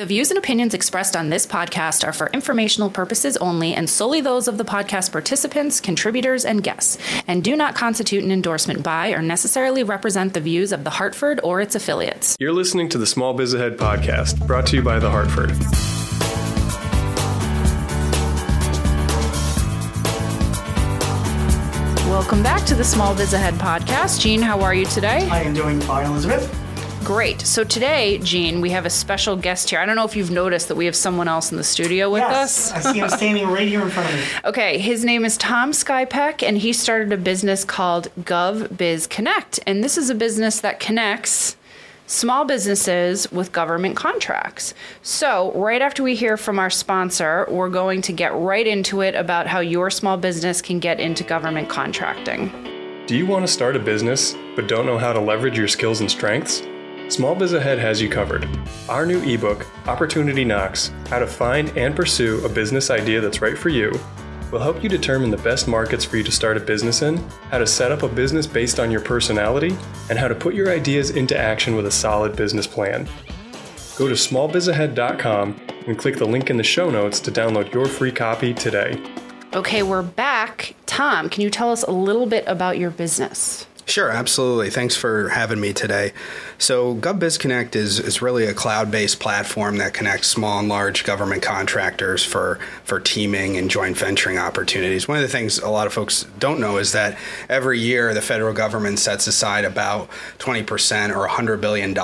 The views and opinions expressed on this podcast are for informational purposes only and solely those of the podcast participants, contributors, and guests, and do not constitute an endorsement by or necessarily represent the views of The Hartford or its affiliates. You're listening to the Small Biz Ahead podcast, brought to you by The Hartford. Welcome back to the Small Biz Ahead podcast. Gene, how are you today? I am doing fine, Elizabeth. Great. So today, Gene, we have a special guest here. I don't know if you've noticed that we have someone else in the studio with yes, us. I see him standing right here in front of me. Okay, his name is Tom Skypek, and he started a business called Gov Biz Connect. And this is a business that connects small businesses with government contracts. So, right after we hear from our sponsor, we're going to get right into it about how your small business can get into government contracting. Do you want to start a business but don't know how to leverage your skills and strengths? Small Biz Ahead has you covered. Our new ebook, Opportunity Knocks How to Find and Pursue a Business Idea That's Right for You, will help you determine the best markets for you to start a business in, how to set up a business based on your personality, and how to put your ideas into action with a solid business plan. Go to smallbizahead.com and click the link in the show notes to download your free copy today. Okay, we're back. Tom, can you tell us a little bit about your business? Sure, absolutely. Thanks for having me today. So, GovBizConnect is, is really a cloud based platform that connects small and large government contractors for, for teaming and joint venturing opportunities. One of the things a lot of folks don't know is that every year the federal government sets aside about 20% or $100 billion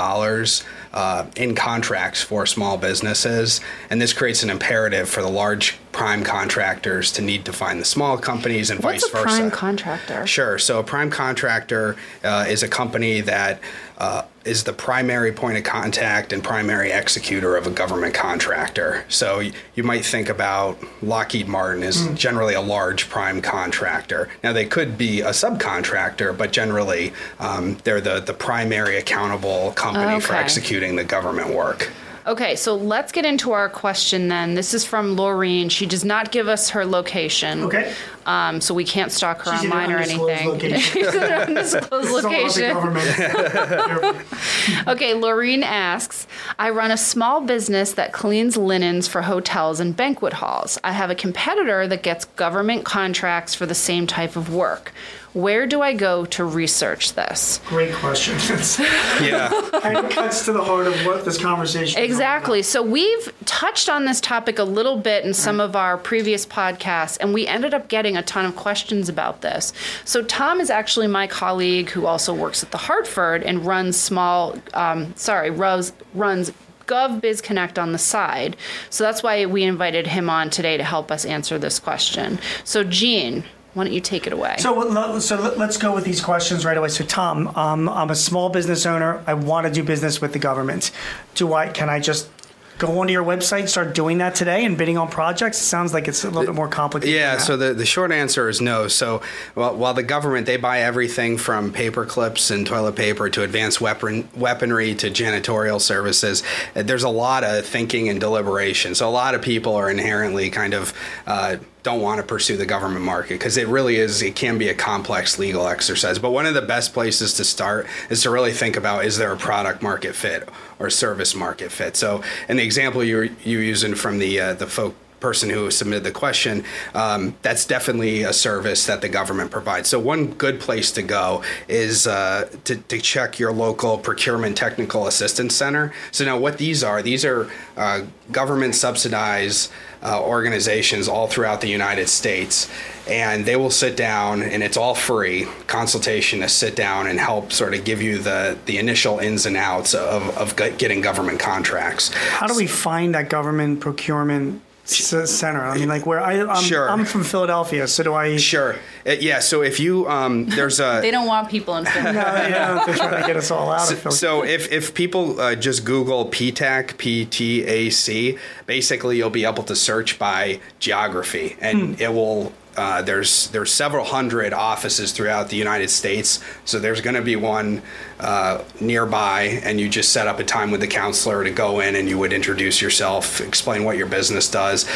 uh, in contracts for small businesses. And this creates an imperative for the large prime contractors to need to find the small companies and What's vice versa. What's a prime contractor? Sure. So, a prime contractor uh, is a company that uh, is the primary point of contact and primary executor of a government contractor. So you might think about Lockheed Martin as mm. generally a large prime contractor. Now they could be a subcontractor, but generally um, they're the, the primary accountable company okay. for executing the government work. Okay, so let's get into our question then. This is from Laureen. She does not give us her location. Okay. Um, so we can't stalk her She's online or anything. She's in an undisclosed location. okay, Laureen asks I run a small business that cleans linens for hotels and banquet halls. I have a competitor that gets government contracts for the same type of work. Where do I go to research this? Great question. yeah. kind of cuts to the heart of what this conversation Exactly. So we've touched on this topic a little bit in some of our previous podcasts, and we ended up getting a ton of questions about this. So Tom is actually my colleague who also works at the Hartford and runs small, um, sorry, runs, runs Connect on the side. So that's why we invited him on today to help us answer this question. So, Gene, why don't you take it away? So, so let's go with these questions right away. So, Tom, um, I'm a small business owner. I want to do business with the government. Do I? Can I just go onto your website, start doing that today, and bidding on projects? It sounds like it's a little bit more complicated. Yeah. So the, the short answer is no. So while, while the government they buy everything from paper clips and toilet paper to advanced weapon weaponry to janitorial services, there's a lot of thinking and deliberation. So a lot of people are inherently kind of uh, don't want to pursue the government market because it really is it can be a complex legal exercise but one of the best places to start is to really think about is there a product market fit or service market fit so in the example you are you using from the uh, the folk person who submitted the question, um, that's definitely a service that the government provides. So, one good place to go is uh, to, to, check your local procurement technical assistance center. So, now what these are, these are uh, government subsidized uh, organizations all throughout the United States. And they will sit down, and it's all free consultation to sit down and help sort of give you the, the initial ins and outs of, of getting government contracts. How do we find that government procurement center. I mean, like where I, I'm, sure. I'm from Philadelphia, so do I? Sure. Uh, yeah. So if you um, there's a they don't want people in Philadelphia. no, yeah, they're trying to get us all out so, of Philly. So if if people uh, just Google PTAC, P T A C, basically you'll be able to search by geography, and hmm. it will uh, there's there's several hundred offices throughout the United States, so there's going to be one uh, nearby, and you just set up a time with the counselor to go in, and you would introduce yourself, explain what your business does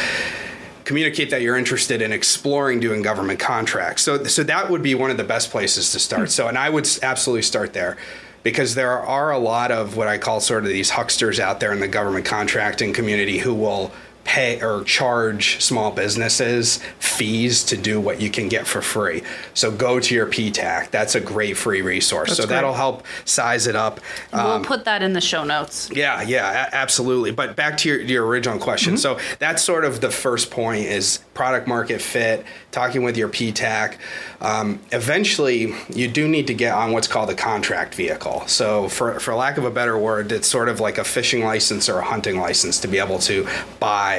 communicate that you're interested in exploring doing government contracts. So, so that would be one of the best places to start. So, and I would absolutely start there. because there are a lot of what I call sort of these hucksters out there in the government contracting community who will pay or charge small businesses fees to do what you can get for free. So go to your PTAC. That's a great free resource. That's so great. that'll help size it up. we'll Um, put that in the show notes. yeah, yeah, a- absolutely. But back to your, your original question. So that's sort of the first point is product market fit, talking with your PTAC. Um, eventually, you do need to get on what's called a contract vehicle. So for, for lack of a better word, it's sort of like a fishing license or a hunting license to be able to buy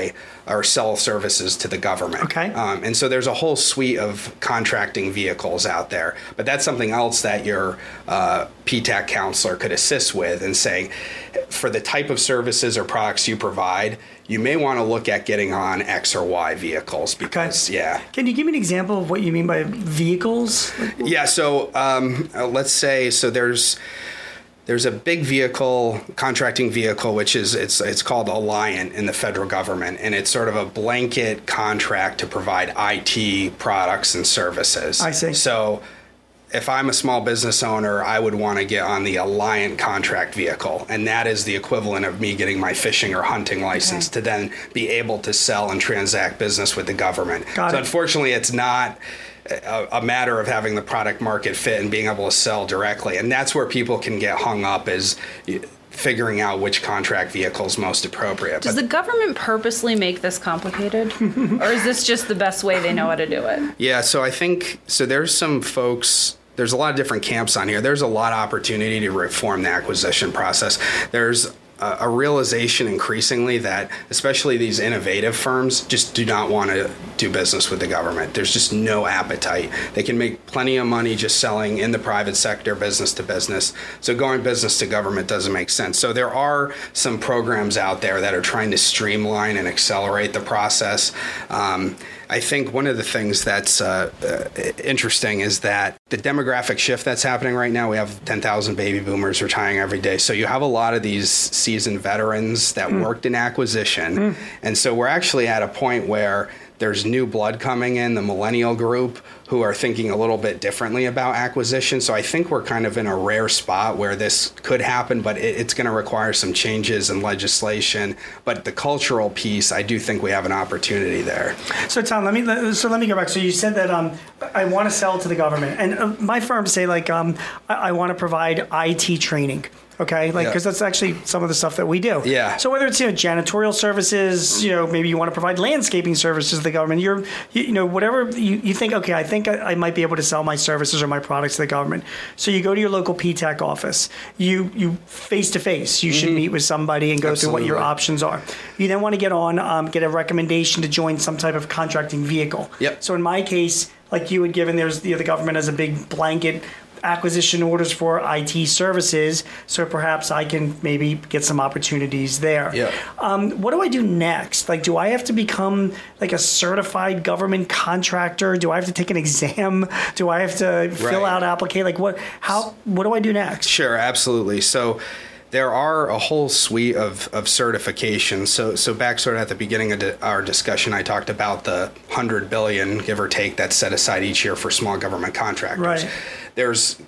or sell services to the government. Okay. Um, and so there's a whole suite of contracting vehicles out there. But that's something else that your uh, PTAC counselor could assist with and saying, for the type of services or products you provide, you may want to look at getting on X or Y vehicles because, yeah. Can you give me an example of what you mean by vehicles? Yeah, so um, let's say so there's there's a big vehicle contracting vehicle which is it's it's called Alliant in the federal government and it's sort of a blanket contract to provide IT products and services. I see. So if I'm a small business owner, I would want to get on the Alliant contract vehicle, and that is the equivalent of me getting my fishing or hunting license Okay. to then be able to sell and transact business with the government. Got so it. unfortunately, it's not a, a matter of having the product market fit and being able to sell directly, and that's where people can get hung up is figuring out which contract vehicle is most appropriate. Does But- the government purposely make this complicated? or is this just the best way they know how to do it? Yeah, so I think so. There's some folks. There's a lot of different camps on here. There's a lot of opportunity to reform the acquisition process. There's a, realization increasingly that, especially these innovative firms, just do not want to do business with the government. There's just no appetite. They can make plenty of money just selling in the private sector, business to business. So going business to government doesn't make sense. So there are some programs out there that are trying to streamline and accelerate the process. Um, I think one of the things that's uh, uh, interesting is that the demographic shift that's happening right now. We have 10,000 baby boomers retiring every day. So you have a lot of these seasoned veterans that worked in acquisition. And so we're actually at a point where there's new blood coming in, the millennial group, who are thinking a little bit differently about acquisition. So I think we're kind of in a rare spot where this could happen, but it, it's going to require some changes in legislation. But the cultural piece, I do think we have an opportunity there. So Tom, let me so let me go back. So you said that um, I want to sell to the government, and uh, my firms say like um, I, I want to provide IT training. Okay, like Yeah. because that's actually some of the stuff that we do. Yeah. So whether it's you know janitorial services, you know maybe you want to provide landscaping services to the government, you're you, you know whatever you, you think. Okay, I think I, I might be able to sell my services or my products to the government. So you go to your local PTAC office. You you face to face. You should meet with somebody and go through what your Mm-hmm. Options are. You then want to get on, um, get a recommendation to join some type of contracting vehicle. Yep. So in my case, like you had given, there's the, the government has a big blanket acquisition orders for IT services. So perhaps I can maybe get some opportunities there. Yeah. Um, what do I do next? Like, do I have to become like a certified government contractor? Do I have to take an exam? Do I have to fill Right. out applicate? Like, what? How? What do I do next? Sure, absolutely. So there are a whole suite of, of certifications. So so back sort of at the beginning of di- our discussion, I talked about the hundred billion, give or take, that's set aside each year for small government contractors. Right. There's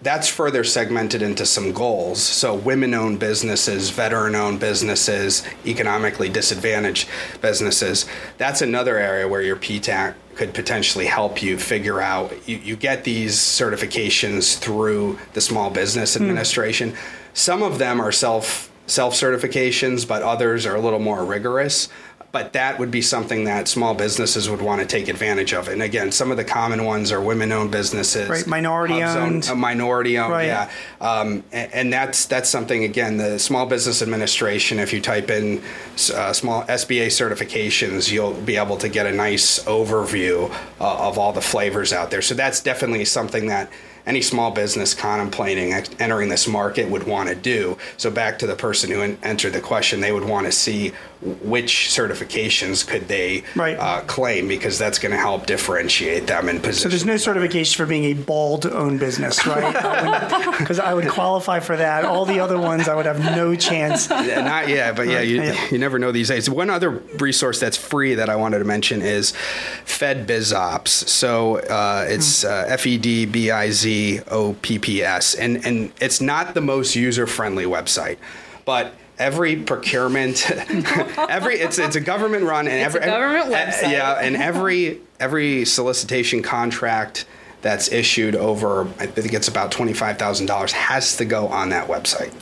that's further segmented into some goals. So, women owned businesses, veteran owned businesses, economically disadvantaged businesses. That's another area where your PTAC could potentially help you figure out. You, you get these certifications through the Small Business hmm. Administration. Some of them are self self certifications, but others are a little more rigorous. But that would be something that small businesses would want to take advantage of. And again, some of the common ones are women-owned businesses, Right, minority owned. uh, minority owned, Right. yeah. Um, and, and that's that's something again. The Small Business Administration. If you type in uh, small SBA certifications, you'll be able to get a nice overview uh, of all the flavors out there. So that's definitely something that any small business contemplating entering this market would want to do. So back to the person who en- entered the question, they would want to see which certifications could they Right. uh, claim because that's going to help differentiate them in position. So there's no certification for being a bald owned business, right? Because I would qualify for that. All the other ones, I would have no chance. Yeah, not yet, but yeah, you, Yeah. you never know these days. One other resource that's free that I wanted to mention is FedBizOpps. So uh, it's uh, F E D B I Z Z O P P S, and and it's not the most user friendly website, but every procurement, every it's it's a government run and It's every government uh, website. yeah, and every every solicitation contract that's issued over I think it's about twenty five thousand dollars has to go on that website.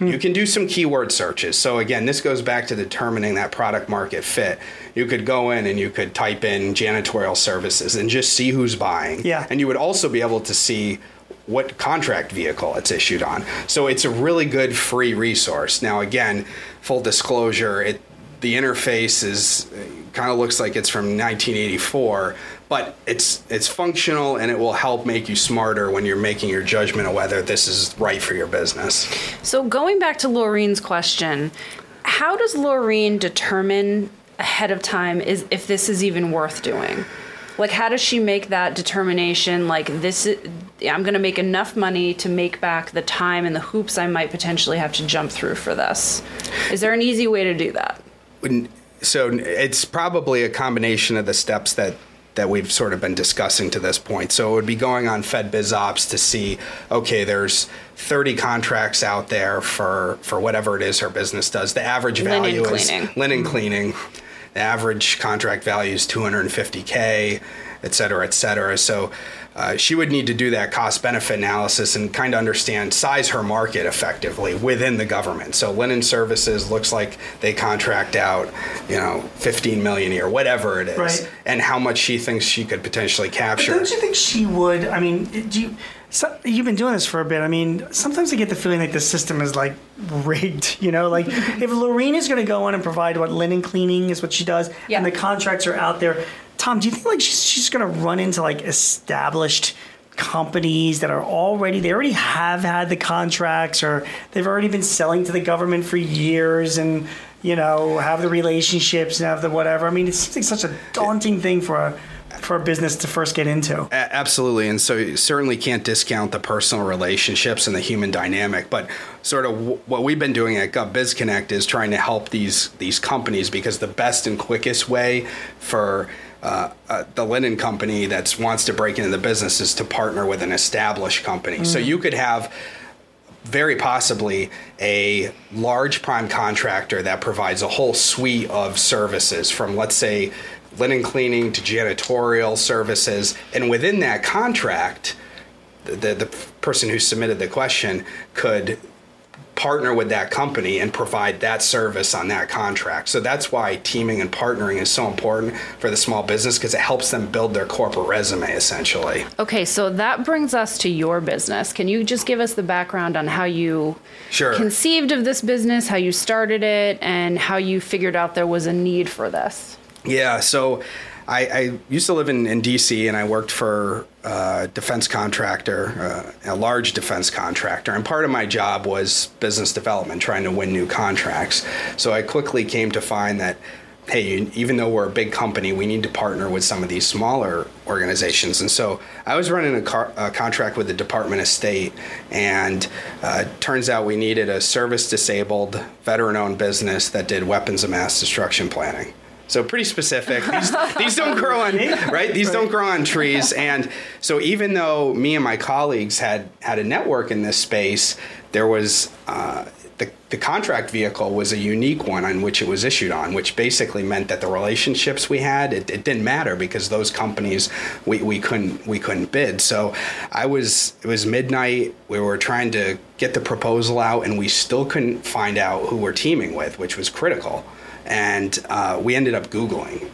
You can do some keyword searches. So again, this goes back to determining that product market fit. You could go in and you could type in janitorial services and just see who's buying. Yeah. And you would also be able to see what contract vehicle it's issued on. So it's a really good free resource. Now again, full disclosure, it the interface is kind of looks like it's from 1984, but it's it's functional and it will help make you smarter when you're making your judgment of whether this is right for your business. So going back to Laureen's question, how does Laureen determine ahead of time is if this is even worth doing? Like how does she make that determination like this is, I'm going to make enough money to make back the time and the hoops I might potentially have to jump through for this? Is there an easy way to do that? So it's probably a combination of the steps that that we've sort of been discussing to this point. So it would be going on FedBizOpps to see, okay, there's 30 contracts out there for for whatever it is her business does. The average Linen value cleaning. is linen mm-hmm. cleaning. The average contract value is 250k, et cetera, et cetera. So uh, she would need to do that cost benefit analysis and kind of understand size her market effectively within the government. So linen services looks like they contract out, you know, 15 million a year, whatever it is, Right. and how much she thinks she could potentially capture. But capture. don't you think she would? I mean, do you? So, you've been doing this for a bit. I mean, sometimes I get the feeling like the system is like rigged. You know, like if Lorene is going to go in and provide what linen cleaning is what she does, Yeah. and the contracts are out there. Tom, do you think like she's, she's going to run into like established companies that are already they already have had the contracts or they've already been selling to the government for years and you know have the relationships and have the whatever. I mean, it seems like such a daunting thing for a for a business to first get into. Absolutely, and so you certainly can't discount the personal relationships and the human dynamic. But sort of w- what we've been doing at GovBizConnect is trying to help these these companies because the best and quickest way for uh, uh, the linen company that wants to break into the business is to partner with an established company. So you could have very possibly a large prime contractor that provides a whole suite of services from let's say linen cleaning to janitorial services and within that contract the, the person who submitted the question could partner with that company and provide that service on that contract. So that's why teaming and partnering is so important for the small business because it helps them build their corporate resume essentially. Okay, so that brings us to your business. Can you just give us the background on how you Sure. conceived of this business, how you started it, and how you figured out there was a need for this? Yeah, so I, I used to live in, in DC and I worked for a defense contractor, uh, a large defense contractor. And part of my job was business development, trying to win new contracts. So I quickly came to find that, hey, even though we're a big company, we need to partner with some of these smaller organizations. And so I was running a, car, a contract with the Department of State, and uh, turns out we needed a service disabled, veteran owned business that did weapons of mass destruction planning. So pretty specific. These, these don't grow on right. These don't grow on trees. And so even though me and my colleagues had had a network in this space, there was uh, the the contract vehicle was a unique one on which it was issued on, which basically meant that the relationships we had it, it didn't matter because those companies we, we couldn't we couldn't bid. So I was it was midnight. We were trying to get the proposal out, and we still couldn't find out who we're teaming with, which was critical and uh, we ended up googling.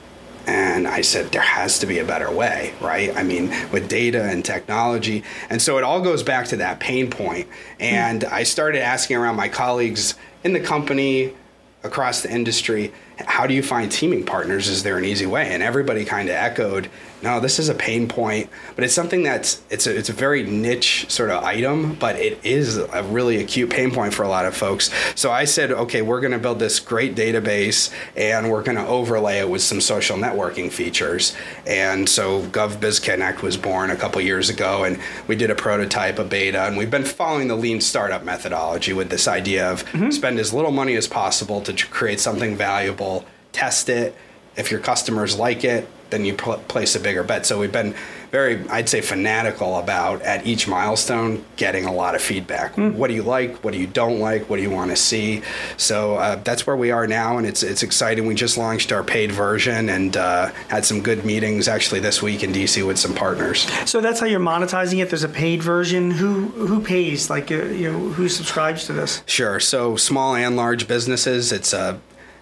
And i said there has to be a better way right? I mean with data and technology. And so it all goes back to that pain point. And i started asking around my colleagues in the company across the industry how do you find teaming partners? Is there an easy way? And everybody kind of echoed no this is a pain point but it's something that's it's a, it's a very niche sort of item but it is a really acute pain point for a lot of folks. So i said okay we're going to build this great database and we're going to overlay it with some social networking features. And so govbizconnect was born a couple years ago and we did a prototype a beta and we've been following the lean startup methodology with this idea of mm-hmm. spend as little money as possible to create something valuable test it. If your customers like it then you pl- place a bigger bet so we've been very, I'd say, fanatical about at each milestone getting a lot of feedback. Hmm. What do you like? What do you don't like? What do you want to see? So uh, that's where we are now, and it's it's exciting. We just launched our paid version and uh, had some good meetings actually this week in DC with some partners. So that's how you're monetizing it. There's a paid version. Who who pays? Like uh, you know, who subscribes to this? Sure. So small and large businesses, it's a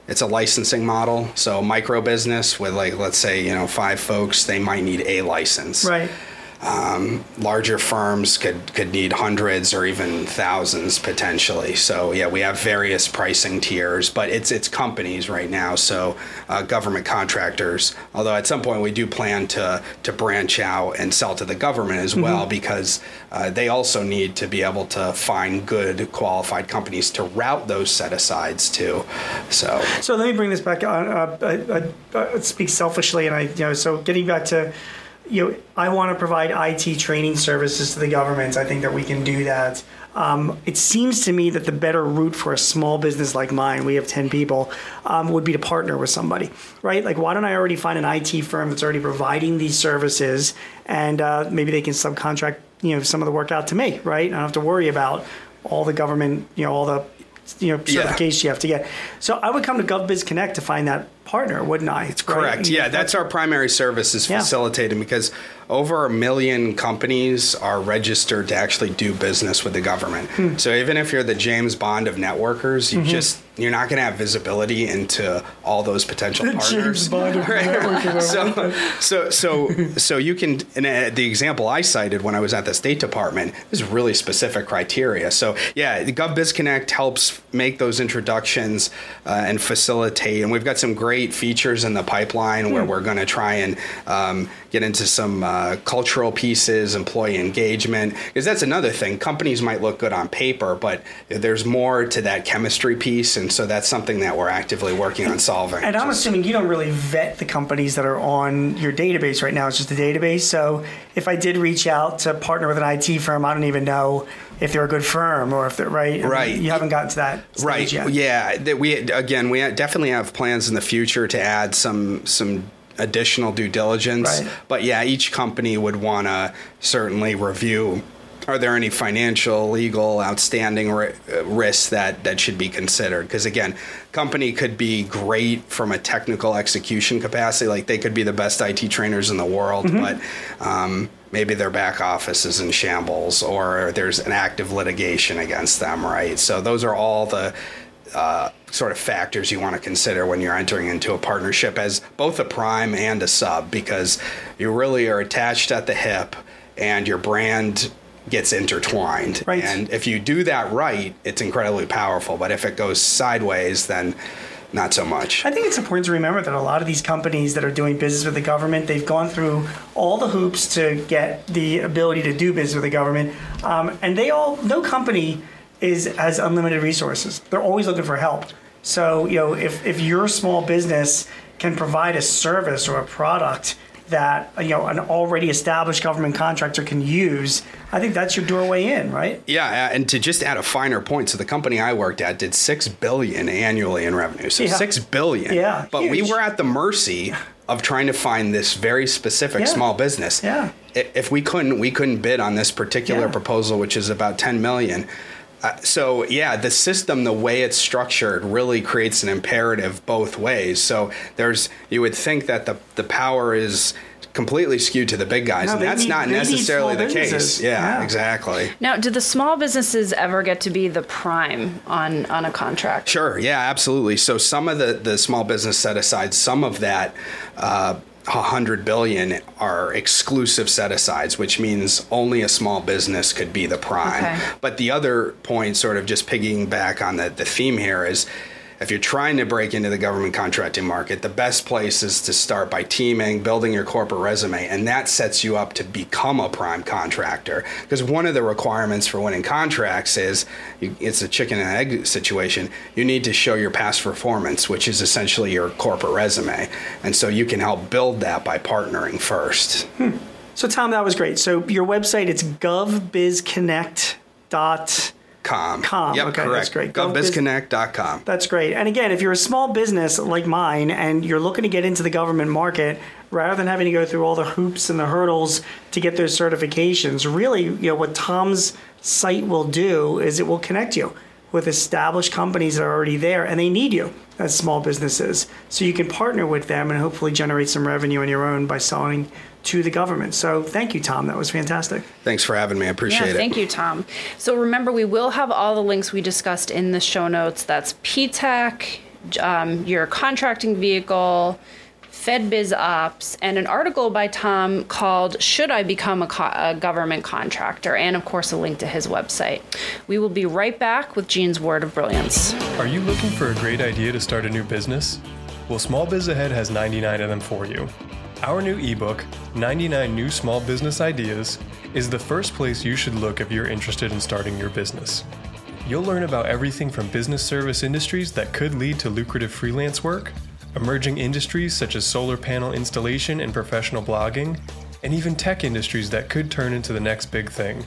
it's a licensing model. So micro business with like let's say you know five folks, they might need a license. Right. Um, larger firms could could need hundreds or even thousands potentially. So yeah, we have various pricing tiers, but it's it's companies right now. So uh, government contractors. Although at some point we do plan to to branch out and sell to the government as well because uh, they also need to be able to find good qualified companies to route those set asides to. So So let me bring this back on. Uh, uh, uh, uh, speak selfishly, and I, you know, so getting back to, you know, I want to provide IT training services to the government. I think that we can do that. Um, it seems to me that the better route for a small business like mine, we have 10 people, um, would be to partner with somebody, right? Like, why don't I already find an IT firm that's already providing these services and uh, maybe they can subcontract, you know, some of the work out to me, right? I don't have to worry about all the government, you know, all the you know Yeah. certifications you have to get. So I would come to GovBiz Connect to find that partner, wouldn't I? It's Correct. Yeah, that's our primary service is Yeah. facilitating because over a million companies are registered to actually do business with the government. Hmm. So even if you're the James Bond of networkers, Mm-hmm. you just you're not going to have visibility into all those potential partners. James Bond of networkers, so, so, so, so you can. And uh, the example I cited when I was at the State Department is really specific criteria. So, yeah, the GovBizConnect helps make those introductions uh, and facilitate. And we've got some great features in the pipeline where we're going to try and um, get into some uh, cultural pieces, employee engagement, because that's another thing. Companies might look good on paper, but there's more to that chemistry piece, and so that's something that we're actively working on solving. And I'm Just- assuming you don't really vet the companies that are on your database right now. It's just a database. So if I did reach out to partner with an IT firm, I don't even know if they're a good firm or if they're right. I mean, you haven't gotten to that stage right yet. yeah that we again we definitely have plans in the future to add some some additional due diligence Right. but yeah each company would want to certainly review are there any financial legal outstanding ri- risks that that should be considered because again company could be great from a technical execution capacity like they could be the best IT trainers in the world Mm-hmm. but um, maybe their back office is in shambles or there's an active litigation against them right so those are all the uh, sort of factors you want to consider when you're entering into a partnership as both a prime and a sub because you really are attached at the hip and your brand gets intertwined. Right. And if you do that right, it's incredibly powerful. But if it goes sideways, then not so much. I think it's important to remember that a lot of these companies that are doing business with the government, they've gone through all the hoops to get the ability to do business with the government, um, and they all no company is has unlimited resources. They're always looking for help. So you know, if if your small business can provide a service or a product that you know an already established government contractor can use, I think that's your doorway in, right? Yeah, uh, and to just add a finer point, so the company I worked at did six billion annually in revenue. So Yeah. six billion. Yeah, but we were at the mercy of trying to find this very specific Yeah. small business. Yeah. If we couldn't, we couldn't bid on this particular Yeah. proposal, which is about ten million. Uh, so yeah, the system, the way it's structured, really creates an imperative both ways. So there's, you would think that the the power is completely skewed to the big guys, No, and that's need- not necessarily small the case. Yeah, Yeah. exactly. Now, do the small businesses ever get to be the prime on on a contract? Sure. Yeah, absolutely. So some of the, the small business set aside, some of that uh, 100 billion are exclusive set asides, which means only a small business could be the prime. Okay. But the other point, sort of just picking back on the, the theme here, is if you're trying to break into the government contracting market, the best place is to start by teaming, building your corporate resume, and that sets you up to become a prime contractor. Because one of the requirements for winning contracts is you, it's a chicken and egg situation. You need to show your past performance, which is essentially your corporate resume. And so you can help build that by partnering first. Hmm. So Tom, that was great. So your website it's govbizconnect dot Com. Com, Yep, okay, correct. that's great. GovBiz- GovBizConnect.com. That's great. And again, if you're a small business like mine and you're looking to get into the government market, rather than having to go through all the hoops and the hurdles to get those certifications, really, you know, what Tom's site will do is it will connect you with established companies that are already there and they need you as small businesses. So you can partner with them and hopefully generate some revenue on your own by selling to the government. So thank you, Tom. That was fantastic. Thanks for having me. I appreciate Yeah, it. thank you, Tom. So remember, we will have all the links we discussed in the show notes. That's PTAC, um, your contracting vehicle, FedBizOpps, and an article by Tom called "Should I Become a, Co- a Government Contractor?" and of course a link to his website. We will be right back with Gene's word of brilliance. Are you looking for a great idea to start a new business? Well, Small Biz Ahead has 99 of them for you. Our new ebook, 99 New Small Business Ideas, is the first place you should look if you're interested in starting your business. You'll learn about everything from business service industries that could lead to lucrative freelance work, emerging industries such as solar panel installation and professional blogging, and even tech industries that could turn into the next big thing.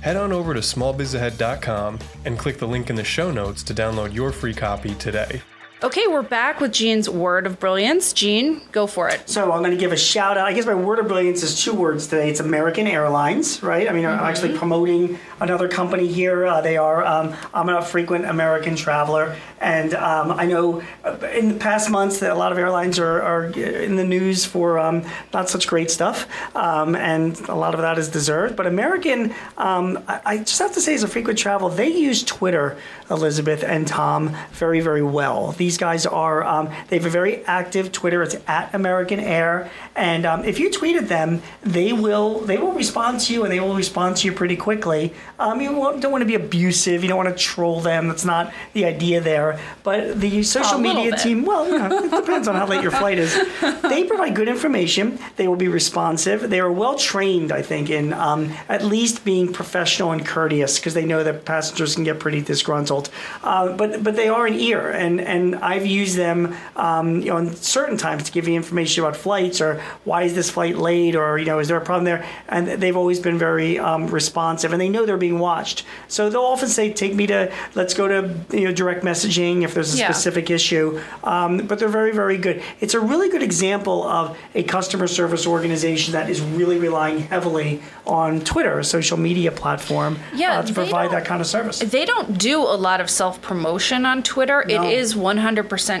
Head on over to smallbizahead.com and click the link in the show notes to download your free copy today. Okay, we're back with Gene's word of brilliance. Gene, go for it. So I'm going to give a shout out. I guess my word of brilliance is two words today. It's American Airlines, right? I mean, I'm actually promoting another company here. Uh, they are. Um, I'm a frequent American traveler, and um, I know uh, in the past months that a lot of airlines are, are in the news for um, not such great stuff, um, and a lot of that is deserved. But American, um, I, I just have to say, as a frequent traveler, they use Twitter, Elizabeth and Tom, very very well. These guys are. Um, they have a very active Twitter. It's at American Air, and um, if you tweet at them, they will they will respond to you, and they will respond to you pretty quickly. Um, you won't- don't want to be abusive. You don't want to troll them. That's not the idea there. But the social media bit. team, well, you know, it depends on how late your flight is. They provide good information. They will be responsive. They are well trained, I think, in um, at least being professional and courteous because they know that passengers can get pretty disgruntled. Uh, but but they are an ear, and and I've used them, um, you know, in certain times to give you information about flights or why is this flight late or you know is there a problem there, and they've always been very um, responsive, and they know they're being watched. So they'll often say, "Take me to let's go to you know direct messaging if there's a Yeah. specific issue." Um, but they're very very good. It's a really good example of a customer service organization that is really relying heavily on Twitter, a social media platform, Yeah, uh, to provide that kind of service. They don't do a lot of self promotion on Twitter. No. It is 100%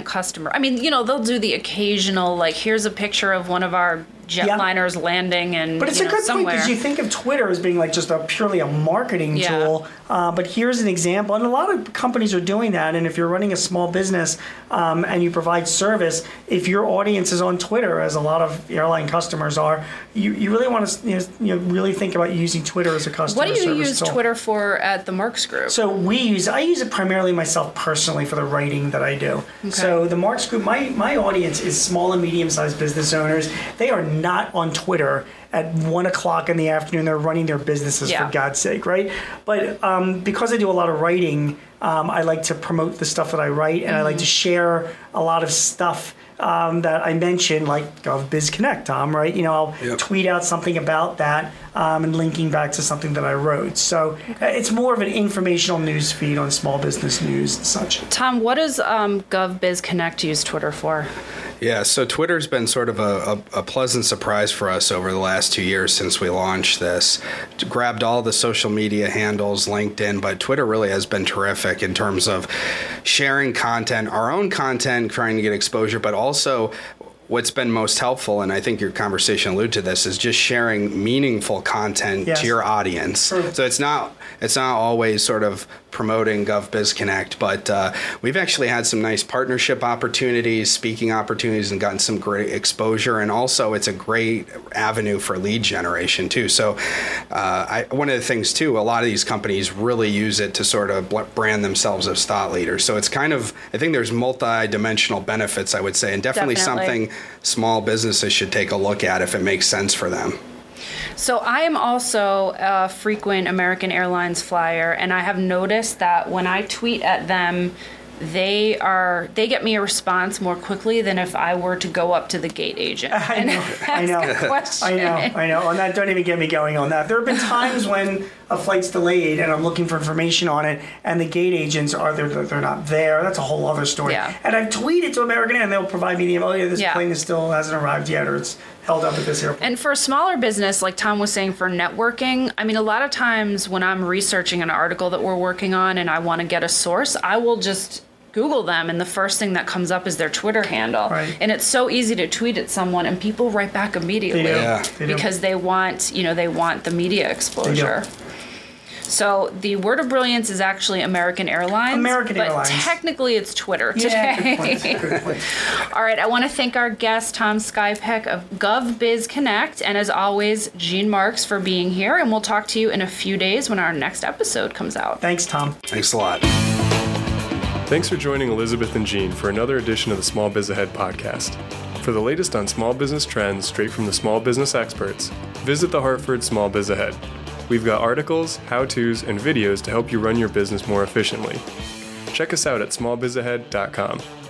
customer. I mean, you know, they'll do the occasional, like, here's a picture of one of our jetliners landing and But it's you a know, good point because you think of Twitter as being like just a purely a marketing Yeah. tool. Uh, but here's an example, and a lot of companies are doing that. And if you're running a small business um, and you provide service, if your audience is on Twitter, as a lot of airline customers are, you, you really want to you know, you know, really think about using Twitter as a customer. what do you use tool. Twitter for at the Marks Group? So we use I use it primarily myself personally for the writing that I do. So the Marks Group, my my audience is small and medium sized business owners. They are not on Twitter at one o'clock in the afternoon. They're running their businesses Yeah. for God's sake, right? But um, because I do a lot of writing, um, I like to promote the stuff that I write, and I like to share a lot of stuff. Um, that I mentioned, like GovBiz Connect, Tom, right? You know, I'll Yep. tweet out something about that um, and linking back to something that I wrote. So uh, it's more of an informational news feed on small business news and such. Tom, what does um, GovBiz Connect use Twitter for? Yeah, so Twitter's been sort of a, a, a pleasant surprise for us over the last two years since we launched this. Grabbed all the social media handles, LinkedIn, but Twitter really has been terrific in terms of sharing content, our own content, trying to get exposure, but also what's been most helpful, and I think your conversation alluded to this, is just sharing meaningful content Yes. to your audience. So it's not it's not always sort of promoting GovBiz Connect, but uh, we've actually had some nice partnership opportunities, speaking opportunities, and gotten some great exposure. And also, it's a great avenue for lead generation too. So, uh, I, one of the things too, a lot of these companies really use it to sort of brand themselves as thought leaders. So it's kind of I think there's multi-dimensional benefits, I would say, and definitely, Definitely. something small businesses should take a look at if it makes sense for them. So I am also a frequent American Airlines flyer, and I have noticed that when I tweet at them, they are they get me a response more quickly than if I were to go up to the gate agent I and know, I know. I know, I know. On that, don't even get me going on that. There have been times when a flight's delayed and I'm looking for information on it, and the gate agents are they're, they're not there. That's a whole other story. Yeah. And I've tweeted to American Air, and they'll provide me the oh yeah, this Yeah. plane is still hasn't arrived yet, or it's held up at this airport. And for a smaller business, like Tom was saying, for networking, I mean, a lot of times when I'm researching an article that we're working on and I want to get a source, I will just Google them, and the first thing that comes up is their Twitter handle. Right. And it's so easy to tweet at someone, and people write back immediately Yeah. Because they want, you know, they want the media exposure. So the word of brilliance is actually American Airlines. American but Airlines. Technically, it's Twitter yeah, today. good point. Good point. All right, I want to thank our guest, Tom Skypek of GovBiz Connect, and as always, Gene Marks for being here. And we'll talk to you in a few days when our next episode comes out. Thanks, Tom. Thanks a lot. Thanks for joining Elizabeth and Gene for another edition of the Small Biz Ahead podcast. For the latest on small business trends straight from the small business experts, visit the Hartford Small Biz Ahead. We've got articles, how to's, and videos to help you run your business more efficiently. Check us out at smallbizahead.com.